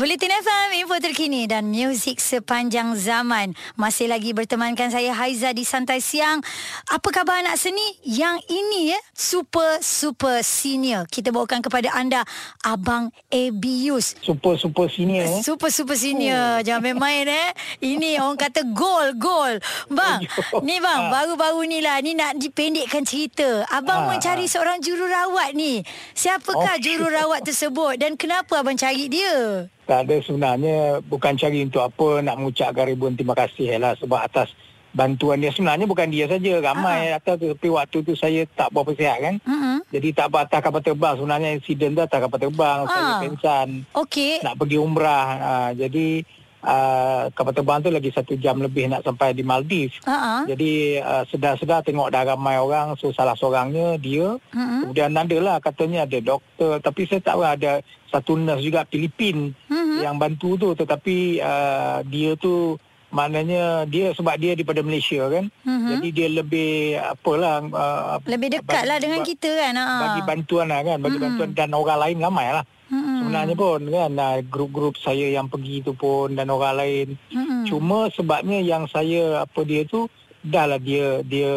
Buletin FM, info terkini dan muzik sepanjang zaman. Masih lagi bertemankan saya Haiza di Santai Siang. Apa khabar anak seni? Yang ini ya, super super senior. Kita bawakan kepada anda Abang Abius. Super super senior eh. Super super senior. Oh. Jangan main-main eh. Ini orang kata gol gol. Bang, ni bang, baru-baru ni lah ni nak dipendekkan cerita. Abang ha. mencari seorang jururawat ni. Siapakah oh. jururawat tersebut dan kenapa abang cari dia? Tak ada sebenarnya bukan cari untuk apa nak mengucapkan ribuan terima kasih lah sebab atas bantuan dia sebenarnya bukan dia saja ramai uh-huh. atas tapi waktu tu saya tak berapa sihat kan uh-huh. jadi tak apa atas kapal terbang sebenarnya insiden tu atas kapal terbang uh. saya pensan okay. nak pergi umrah uh, jadi uh, kapal terbang tu lagi satu jam lebih nak sampai di Maldives uh-huh. jadi uh, sedar-sedar tengok dah ramai orang so salah seorangnya dia uh-huh. kemudian ada lah katanya ada doktor tapi saya tak tahu ada satu nurse juga Filipin yang bantu tu tetapi uh, dia tu maknanya dia sebab dia daripada Malaysia kan? Mm-hmm. jadi dia lebih apalah uh, lebih dekat lah dengan kita kan? Bagi bantuan lah kan? Bagi mm-hmm. bantuan. Dan orang lain ramai lah. Mm-hmm. sebenarnya pun kan? Uh, grup-grup saya yang pergi tu pun dan orang lain. Mm-hmm. cuma sebabnya yang saya apa dia tu dah lah dia dia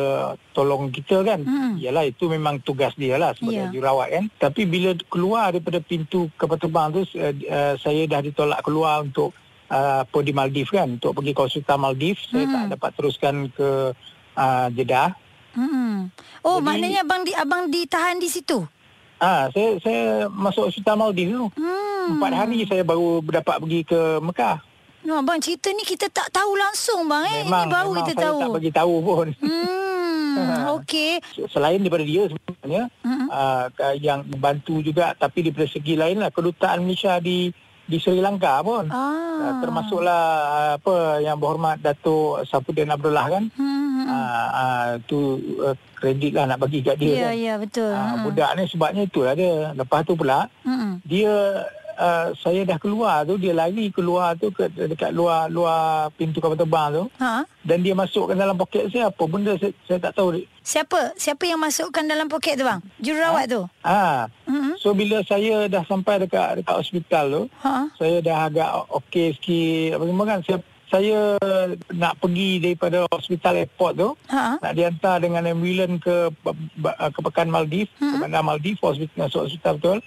tolong kita kan hmm. yalah itu memang tugas dia lah sebagai yeah. jurawat kan tapi bila keluar daripada pintu kapal terbang tu uh, uh, saya dah ditolak keluar untuk uh, apa di Maldives kan untuk pergi konsultan Maldives hmm. saya tak hmm. dapat teruskan ke uh, Jeddah hmm. oh Jadi, maknanya abang di abang ditahan di situ Ah, saya saya masuk hospital Maldives tu. Hmm. Empat hari saya baru dapat pergi ke Mekah. No, bang cerita ni kita tak tahu langsung bang eh. Memang, Ini baru memang kita tahu. tak bagi tahu pun. Hmm, okey. Selain daripada dia sebenarnya hmm. uh, yang membantu juga tapi daripada segi lain lah kedutaan Malaysia di di Sri Lanka pun. Ah. Uh, termasuklah uh, apa yang berhormat Datuk Safuddin Abdullah kan. Hmm. Uh, uh, tu uh, kredit lah nak bagi kat dia yeah, kan. Ya, yeah, betul. Uh. Budak ni sebabnya itulah dia. Lepas tu pula hmm. dia Uh, saya dah keluar tu dia lari keluar tu ke dekat luar luar pintu kapal terbang tu. Ha? Dan dia masukkan dalam poket saya apa benda saya, saya tak tahu siapa? Siapa yang masukkan dalam poket tu bang? Jururawat ha? tu? Ha. Mm-hmm. so bila saya dah sampai dekat dekat hospital tu ha? saya dah agak okey sikit bagaimana kan. Saya saya nak pergi daripada hospital airport tu ha? nak dihantar dengan ambulans ke ke pekan Maldives mm-hmm. ke bandar Maldives hospital hospital betul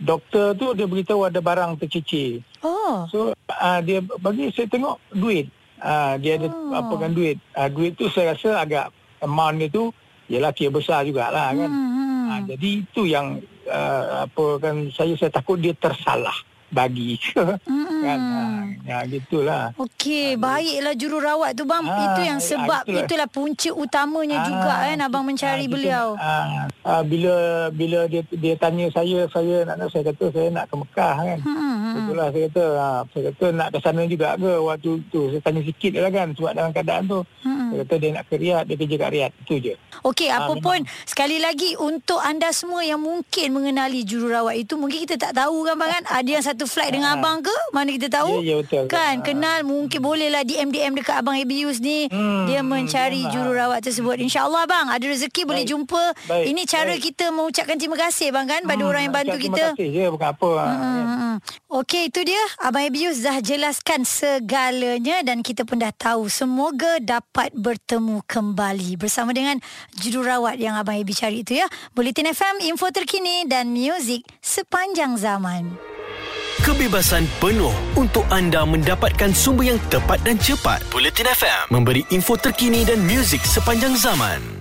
doktor tu dia beritahu ada barang tercicir. Oh. So uh, dia bagi saya tengok duit. Uh, dia ada oh. apa kan duit. Uh, duit tu saya rasa agak amount dia tu ialah kira besar jugalah kan. Hmm. Uh, jadi itu yang uh, apa kan saya saya takut dia tersalah bagi mm-hmm. kan? Ha, ya gitulah. Okey ha, baiklah jururawat tu bang. Ha, itu yang sebab itulah, itulah punca utamanya ha, juga kan abang mencari ha, beliau. Ha, ha, bila bila dia dia tanya saya saya nak saya kata saya nak ke Mekah kan? Mm-hmm. itulah saya kata ha, saya kata nak ke sana juga ke waktu tu. Saya tanya sikit lah kan sebab dalam keadaan tu. Mm-hmm. Saya kata dia nak ke Riyadh dia kerja kat Riyadh itu je okey ha, apa pun sekali lagi untuk anda semua yang mungkin mengenali jururawat itu mungkin kita tak tahu kan bang kan ada yang satu flight dengan ha. abang ke? Mana kita tahu? Ya, ya betul. Kan, ha. kenal mungkin bolehlah DM-DM dekat abang Abius ni. Hmm. Dia mencari hmm. jururawat tersebut. InsyaAllah bang, ada rezeki Baik. boleh jumpa. Baik. Ini cara Baik. kita mengucapkan terima kasih bang kan pada hmm. orang yang bantu kita. Terima kasih je, bukan apa. Ha. Hmm. Okey, itu dia. Abang Abius dah jelaskan segalanya dan kita pun dah tahu. Semoga dapat bertemu kembali bersama dengan jururawat yang abang Abius cari itu ya. Bulletin FM, info terkini dan muzik sepanjang zaman kebebasan penuh untuk anda mendapatkan sumber yang tepat dan cepat. Bulletin FM memberi info terkini dan muzik sepanjang zaman.